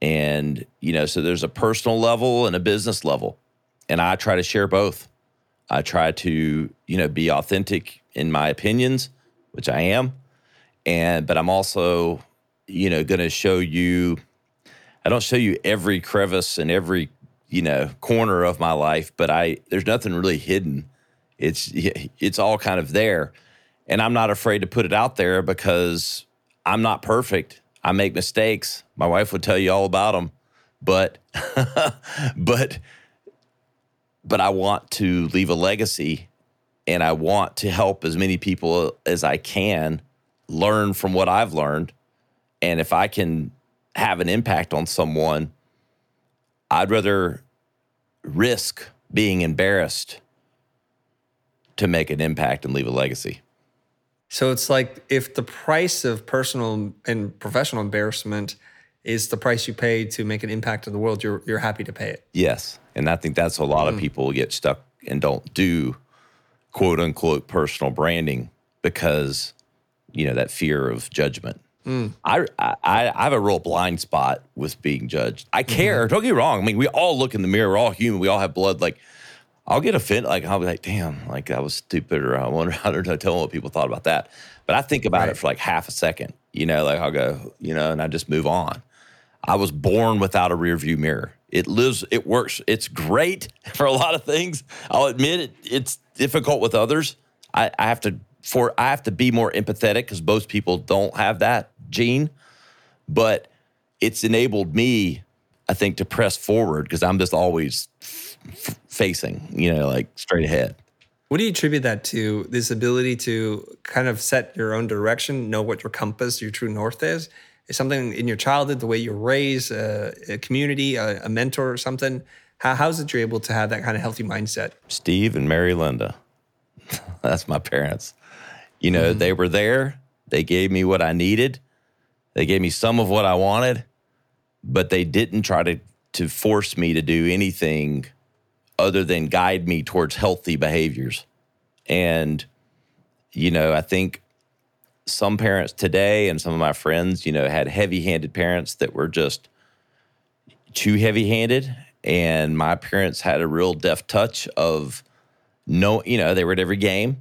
And, you know, so there's a personal level and a business level. And I try to share both. I try to, you know, be authentic in my opinions, which I am. And, but I'm also, you know, going to show you, I don't show you every crevice and every, you know, corner of my life, but I, there's nothing really hidden. It's, it's all kind of there. And I'm not afraid to put it out there because I'm not perfect. I make mistakes. My wife would tell you all about them, but, but, but I want to leave a legacy and I want to help as many people as I can learn from what I've learned. And if I can have an impact on someone, I'd rather risk being embarrassed to make an impact and leave a legacy.
So it's like if the price of personal and professional embarrassment is the price you pay to make an impact in the world, you're you're happy to pay it.
Yes. And I think that's a lot of mm. people get stuck and don't do quote unquote personal branding because, you know, that fear of judgment. Mm. I, I I have a real blind spot with being judged. I mm-hmm. care. Don't get me wrong. I mean, we all look in the mirror. We're all human. We all have blood. Like, I'll get offended. Like, I'll be like, damn, like that was stupid. Or I wonder, I don't know, tell what people thought about that. But I think about
Right.
it for like half a second, you know, like I'll go, you know, and I just move on. I was born without a rear view mirror. It lives, it works. It's great for a lot of things. I'll admit it, it's difficult with others. I, I have to for I have to be more empathetic because most people don't have that gene. But it's enabled me, I think, to press forward because I'm just always f- facing, you know, like straight ahead.
What do you attribute that to? This ability to kind of set your own direction, know what your compass, your true north is? Is something in your childhood, the way you were raised, uh, a community, a, a mentor, or something? How, how's it you're able to have that kind of healthy mindset?
Steve and Mary Linda. That's my parents. You know, they were there. They gave me what I needed. They gave me some of what I wanted, but they didn't try to to force me to do anything other than guide me towards healthy behaviors. And you know, I think some parents today and some of my friends, you know, had heavy-handed parents that were just too heavy-handed and my parents had a real deft touch of no, you know, they were at every game.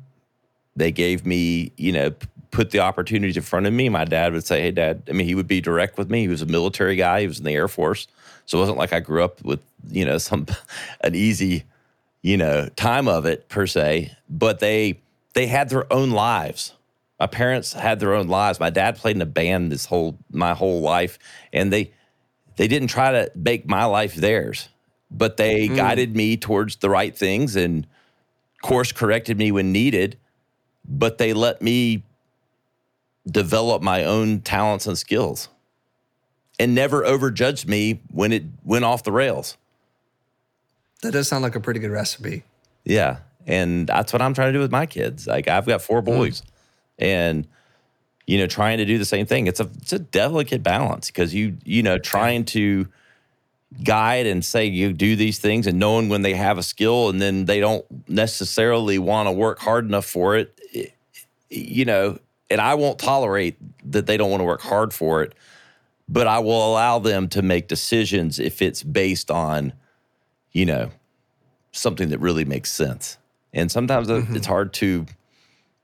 They gave me, you know, put the opportunities in front of me. My dad would say, "Hey, Dad." I mean, he would be direct with me. He was a military guy. He was in the Air Force, so it wasn't like I grew up with, you know, some an easy, you know, time of it per se. But they they had their own lives. My parents had their own lives. My dad played in a band this whole my whole life, and they they didn't try to make my life theirs, but they mm-hmm. guided me towards the right things and course corrected me when needed. but they let me develop my own talents and skills and never overjudged me when it went off the rails.
That does sound like a pretty good recipe.
Yeah. And that's what I'm trying to do with my kids. Like I've got four mm. boys and you know, trying to do the same thing. It's a it's a delicate balance because you, you know, trying to guide and say you do these things and knowing when they have a skill and then they don't necessarily want to work hard enough for it, it you know, and I won't tolerate that they don't want to work hard for it, but I will allow them to make decisions if it's based on, you know, something that really makes sense. And sometimes
Mm-hmm.
it's hard to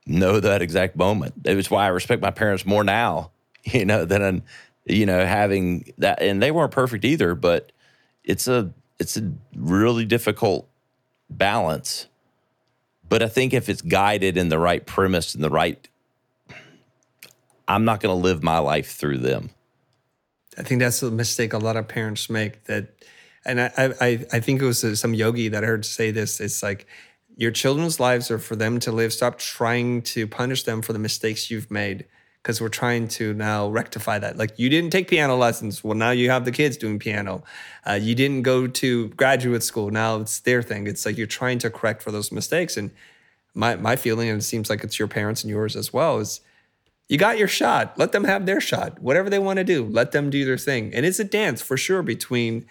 know that exact moment. It's why I respect my parents more now, you know, than you know having that. And they weren't perfect either, but it's a it's a really difficult balance. But I think if it's guided in the right premise and the right, I'm not going to live my life through them.
I think that's a mistake a lot of parents make. That, and I, I, I think it was uh, some yogi that I heard say this. It's like your children's lives are for them to live. Stop trying to punish them for the mistakes you've made, because we're trying to now rectify that. Like you didn't take piano lessons, well now you have the kids doing piano. Uh, you didn't go to graduate school, now it's their thing. It's like you're trying to correct for those mistakes. And my my feeling, and it seems like it's your parents and yours as well, is you got your shot. Let them have their shot. Whatever they want to do, let them do their thing. And it's a dance for sure between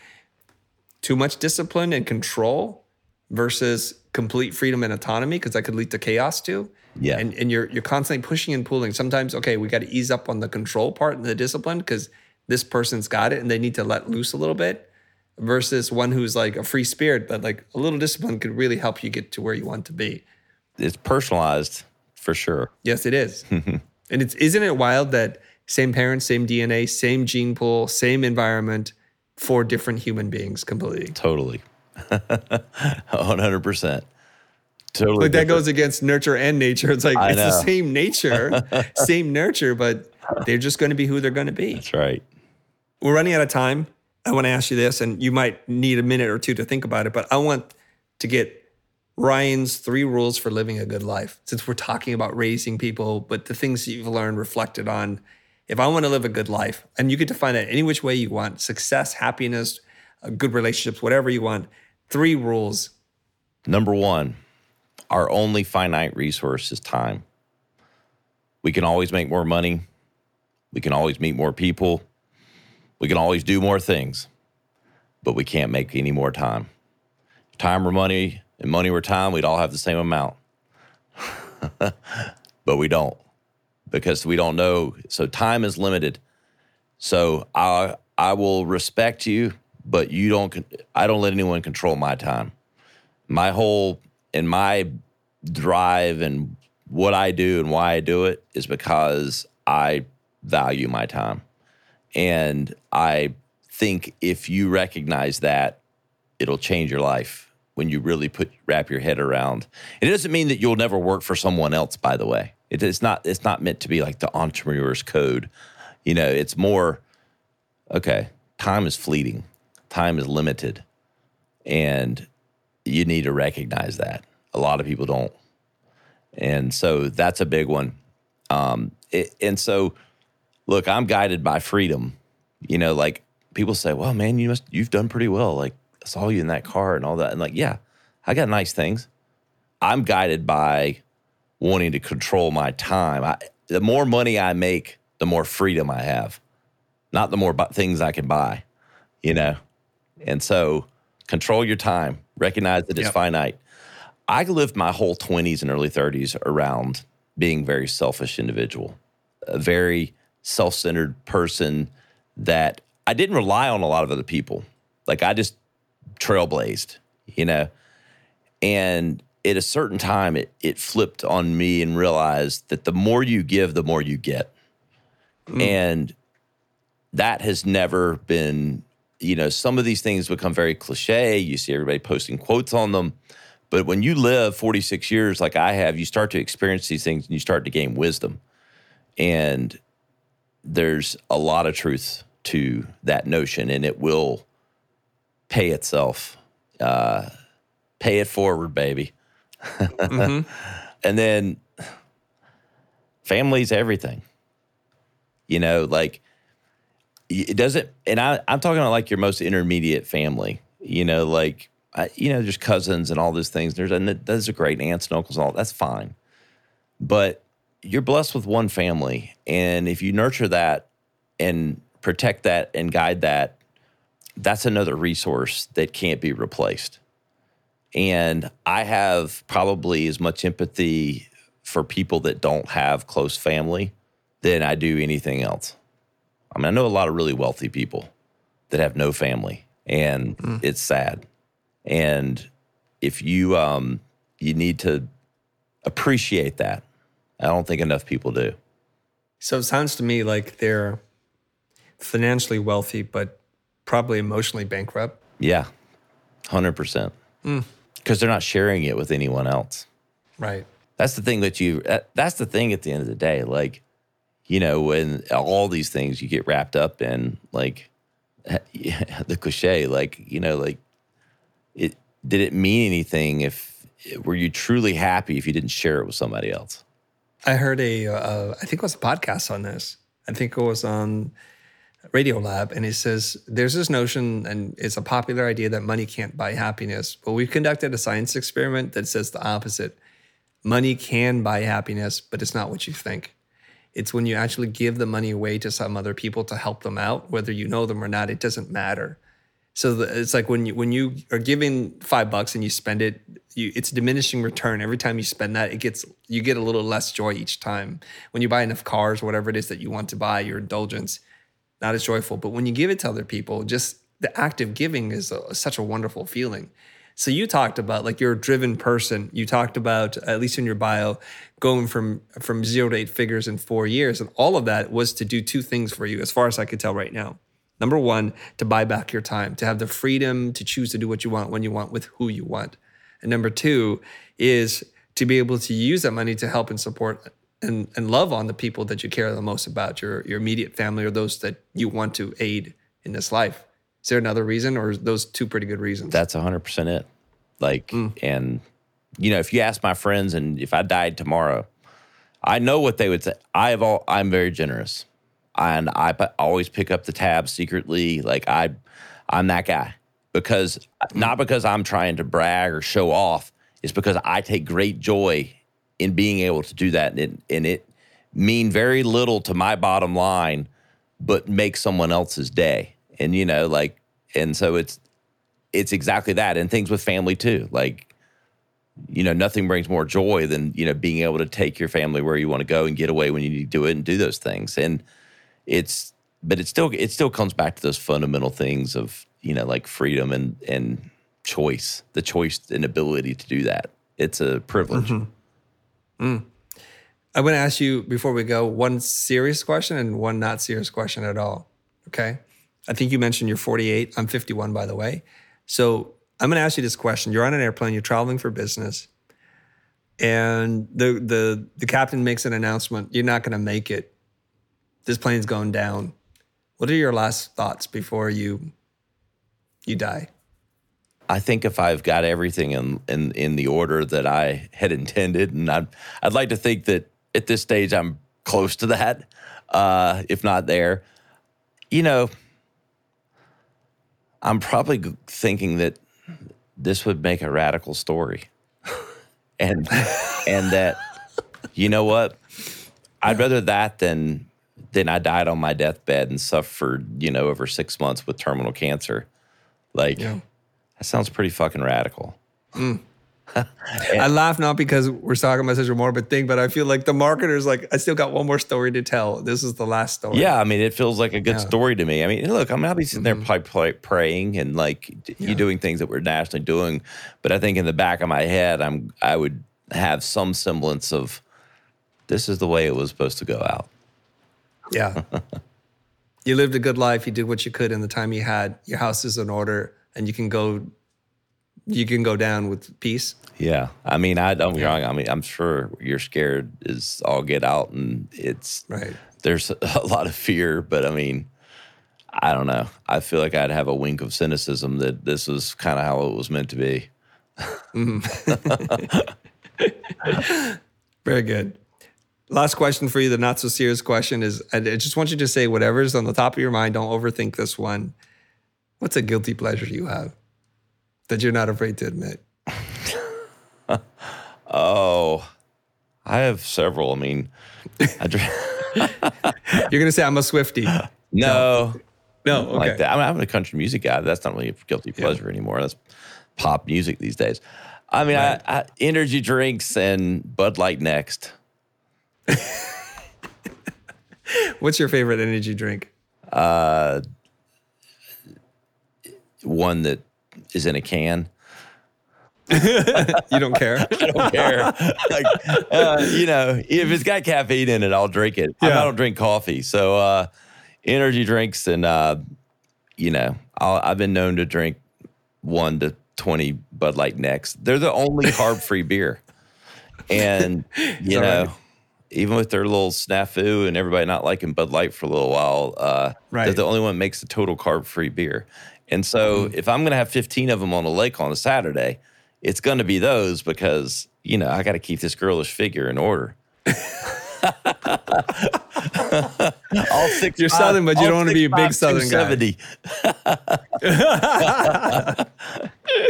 too much discipline and control versus complete freedom and autonomy, because that could lead to chaos too.
Yeah.
And and you're you're constantly pushing and pulling. Sometimes, okay, we got to ease up on the control part and the discipline because this person's got it and they need to let loose a little bit. Versus one who's like a free spirit, but like a little discipline could really help you get to where you want to be.
It's personalized for sure.
Yes, it is. and it's isn't it wild that same parents, same DNA, same gene pool, same environment, four different human beings completely.
Totally. 100%. Totally.
Like that goes against nurture and nature. It's like
I
it's the same nature, same nurture, but they're just going to be who they're going to be.
That's right.
We're running out of time. I want to ask you this, and you might need a minute or two to think about it, but I want to get Ryan's three rules for living a good life. Since we're talking about raising people, but the things that you've learned reflected on if I want to live a good life, and you get to find that any which way you want success, happiness, uh, good relationships, whatever you want. Three rules.
Number one, our only finite resource is time. We can always make more money. We can always meet more people. We can always do more things, but we can't make any more time. If time or money and money or time, we'd all have the same amount. but we don't because we don't know. So time is limited. So I I will respect you, but you don't. I don't let anyone control my time. My whole and my drive and what I do and why I do it is because I value my time, and I think if you recognize that, it'll change your life when you really put wrap your head around. It doesn't mean that you'll never work for someone else. By the way, it, it's not. It's not meant to be like the entrepreneur's code. You know, it's more okay. Time is fleeting. Time is limited, and you need to recognize that. A lot of people don't, and so that's a big one. Um, it, and so, look, I'm guided by freedom. You know, like people say, "Well, man, you must you've done pretty well." Like I saw you in that car and all that, and like, yeah, I got nice things. I'm guided by wanting to control my time. I, the more money I make, the more freedom I have, not the more bu- things I can buy. You know, and so control your time. Recognize that it's
Yep.
finite. I lived my whole 20s and early 30s around being a very selfish individual, a very self-centered person that I didn't rely on a lot of other people. Like I just trailblazed, you know. And at a certain time it it flipped on me and realized that the more you give, the more you get. Mm. And that has never been, you know, some of these things become very cliche. You see everybody posting quotes on them. But when you live 46 years like I have, you start to experience these things and you start to gain wisdom. And there's a lot of truth to that notion, and it will pay itself. Uh, pay it forward, baby.
Mhm.
And then Family's everything. You know, like it doesn't, and I, I'm talking about like your most intermediate family. You know, like I, you know, there's cousins and all those things. There's and those are great aunts and uncles and all. That's fine, but you're blessed with one family, and if you nurture that and protect that and guide that, that's another resource that can't be replaced. And I have probably as much empathy for people that don't have close family than I do anything else. I mean, I know a lot of really wealthy people that have no family, and mm. it's sad. And if you um, you need to appreciate that, I don't think enough people do.
So it sounds to me like they're financially wealthy, but probably emotionally bankrupt.
Yeah, hundred percent. Because mm. they're not sharing it with anyone else.
Right.
That's the thing that you. That's the thing at the end of the day. Like, you know, when all these things you get wrapped up in, like the cliche, like you know, like it. Did it mean anything if were you truly happy if you didn't share it with somebody else?
I heard a, uh, I think it was a podcast on this. I think it was on Radiolab, and it says there's this notion, and it's a popular idea that money can't buy happiness. But we've conducted a science experiment that says the opposite. Money can buy happiness, but it's not what you think. It's when you actually give the money away to some other people to help them out, whether you know them or not, it doesn't matter. So the, it's like when you when you are giving five bucks and you spend it, you, it's diminishing return. Every time you spend that, it gets you get a little less joy each time. When you buy enough cars, whatever it is that you want to buy, your indulgence, not as joyful. But when you give it to other people, just the act of giving is a, such a wonderful feeling. So you talked about like you're a driven person. You talked about at least in your bio going from from zero to eight figures in four years, and all of that was to do two things for you, as far as I could tell right now. Number one, to buy back your time, to have the freedom to choose to do what you want when you want with who you want. And number two is to be able to use that money to help and support and, and love on the people that you care the most about, your, your immediate family or those that you want to aid in this life. Is there another reason or those two pretty good reasons?
That's 100% it. Like, mm. and, you know, if you ask my friends and if I died tomorrow, I know what they would say. I have all, I'm very generous and I always pick up the tab secretly. Like I, I'm that guy because not because I'm trying to brag or show off. It's because I take great joy in being able to do that, and it, and it mean very little to my bottom line, but make someone else's day. And you know, like, and so it's it's exactly that, and things with family too. Like, you know, nothing brings more joy than you know being able to take your family where you want to go and get away when you need to do it and do those things. And it's but it still it still comes back to those fundamental things of you know like freedom and and choice, the choice and ability to do that. It's a privilege. Mm-hmm.
Mm. I want to ask you before we go one serious question and one not serious question at all. Okay. I think you mentioned you're 48. I'm 51, by the way. So I'm going to ask you this question. You're on an airplane, you're traveling for business, and the, the, the captain makes an announcement you're not going to make it. This plane's going down. What are your last thoughts before you you die?
I think if I've got everything in, in, in the order that I had intended, and I'd, I'd like to think that at this stage I'm close to that, uh, if not there. You know, I'm probably thinking that this would make a radical story, and and that you know what, I'd rather that than than I died on my deathbed and suffered you know over six months with terminal cancer. Like. Yeah that sounds pretty fucking radical. Mm.
I laugh not because we're talking about such a morbid thing, but I feel like the marketer's like, I still got one more story to tell. This is the last story.
Yeah, I mean, it feels like a good yeah. story to me. I mean, look, I'm not be sitting there mm-hmm. praying and like yeah. you doing things that we're nationally doing, but I think in the back of my head, I'm I would have some semblance of this is the way it was supposed to go out.
Yeah. you lived a good life. You did what you could in the time you had. Your house is in order and you can go you can go down with peace.
Yeah, I mean, I don't wrong. I mean, I'm sure you're scared is all get out, and it's
right.
There's a lot of fear, but I mean, I don't know. I feel like I'd have a wink of cynicism that this was kind of how it was meant to be. Mm.
Very good. Last question for you, the not so serious question is I just want you to say whatever's on the top of your mind. Don't overthink this one. What's a guilty pleasure you have that you're not afraid to admit?
oh, I have several. I mean, I drink.
you're going to say I'm a Swifty.
No.
No, okay.
Like that. I mean, I'm a country music guy. That's not really a guilty pleasure yeah. anymore. That's pop music these days. I mean, right. I, I, energy drinks and Bud Light Next.
What's your favorite energy drink?
Uh, one that is in a can.
you don't care.
I don't care. like, uh, you know, if it's got caffeine in it, I'll drink it. Yeah. I don't drink coffee, so uh, energy drinks and uh, you know, i have been known to drink one to twenty Bud Light Next. They're the only carb free beer, and you know. Right even with their little snafu and everybody not liking Bud Light for a little while, uh, right. they're the only one that makes a total carb free beer. And so mm. if I'm going to have 15 of them on the lake on a Saturday, it's going to be those because, you know, I got to keep this girlish figure in order.
all six. You're southern, but you don't want to be a big southern guy.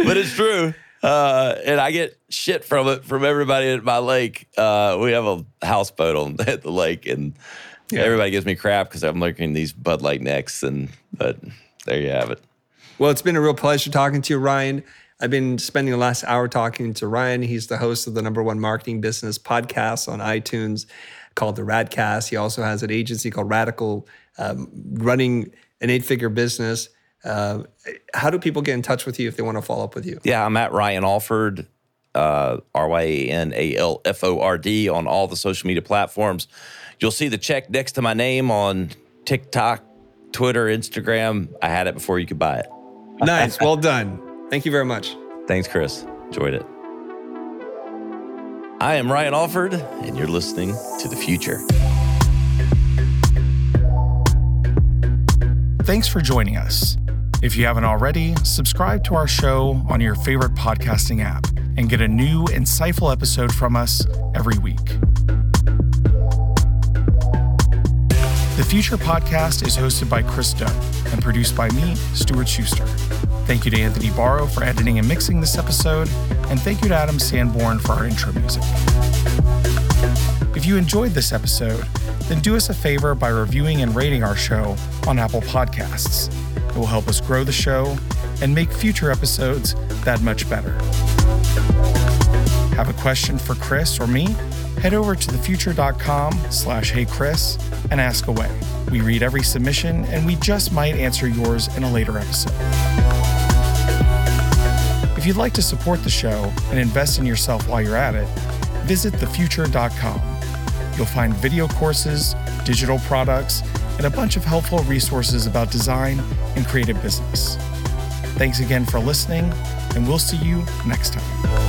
but it's true. Uh, and I get shit from it from everybody at my lake. Uh, we have a houseboat on at the lake, and yeah. everybody gives me crap because I'm looking these Bud Light Nexts. And but there you have it.
Well, it's been a real pleasure talking to you, Ryan. I've been spending the last hour talking to Ryan. He's the host of the number one marketing business podcast on iTunes called the Radcast. He also has an agency called Radical, um, running an eight figure business. Uh, how do people get in touch with you if they want to follow up with you?
Yeah, I'm at Ryan Alford, uh, R Y A N A L F O R D, on all the social media platforms. You'll see the check next to my name on TikTok, Twitter, Instagram. I had it before you could buy it.
Nice. Well done. Thank you very much.
Thanks, Chris. Enjoyed it. I am Ryan Alford, and you're listening to The Future.
Thanks for joining us. If you haven't already, subscribe to our show on your favorite podcasting app and get a new, insightful episode from us every week. The Future Podcast is hosted by Chris Do and produced by me, Stuart Schuster. Thank you to Anthony Barrow for editing and mixing this episode, and thank you to Adam Sanborn for our intro music. If you enjoyed this episode, then do us a favor by reviewing and rating our show on Apple Podcasts. It will help us grow the show and make future episodes that much better. Have a question for Chris or me? Head over to thefutur.com slash heychris and ask away. We read every submission and we just might answer yours in a later episode. If you'd like to support the show and invest in yourself while you're at it, visit thefutur.com You'll find video courses, digital products, and a bunch of helpful resources about design and creative business. Thanks again for listening, and we'll see you next time.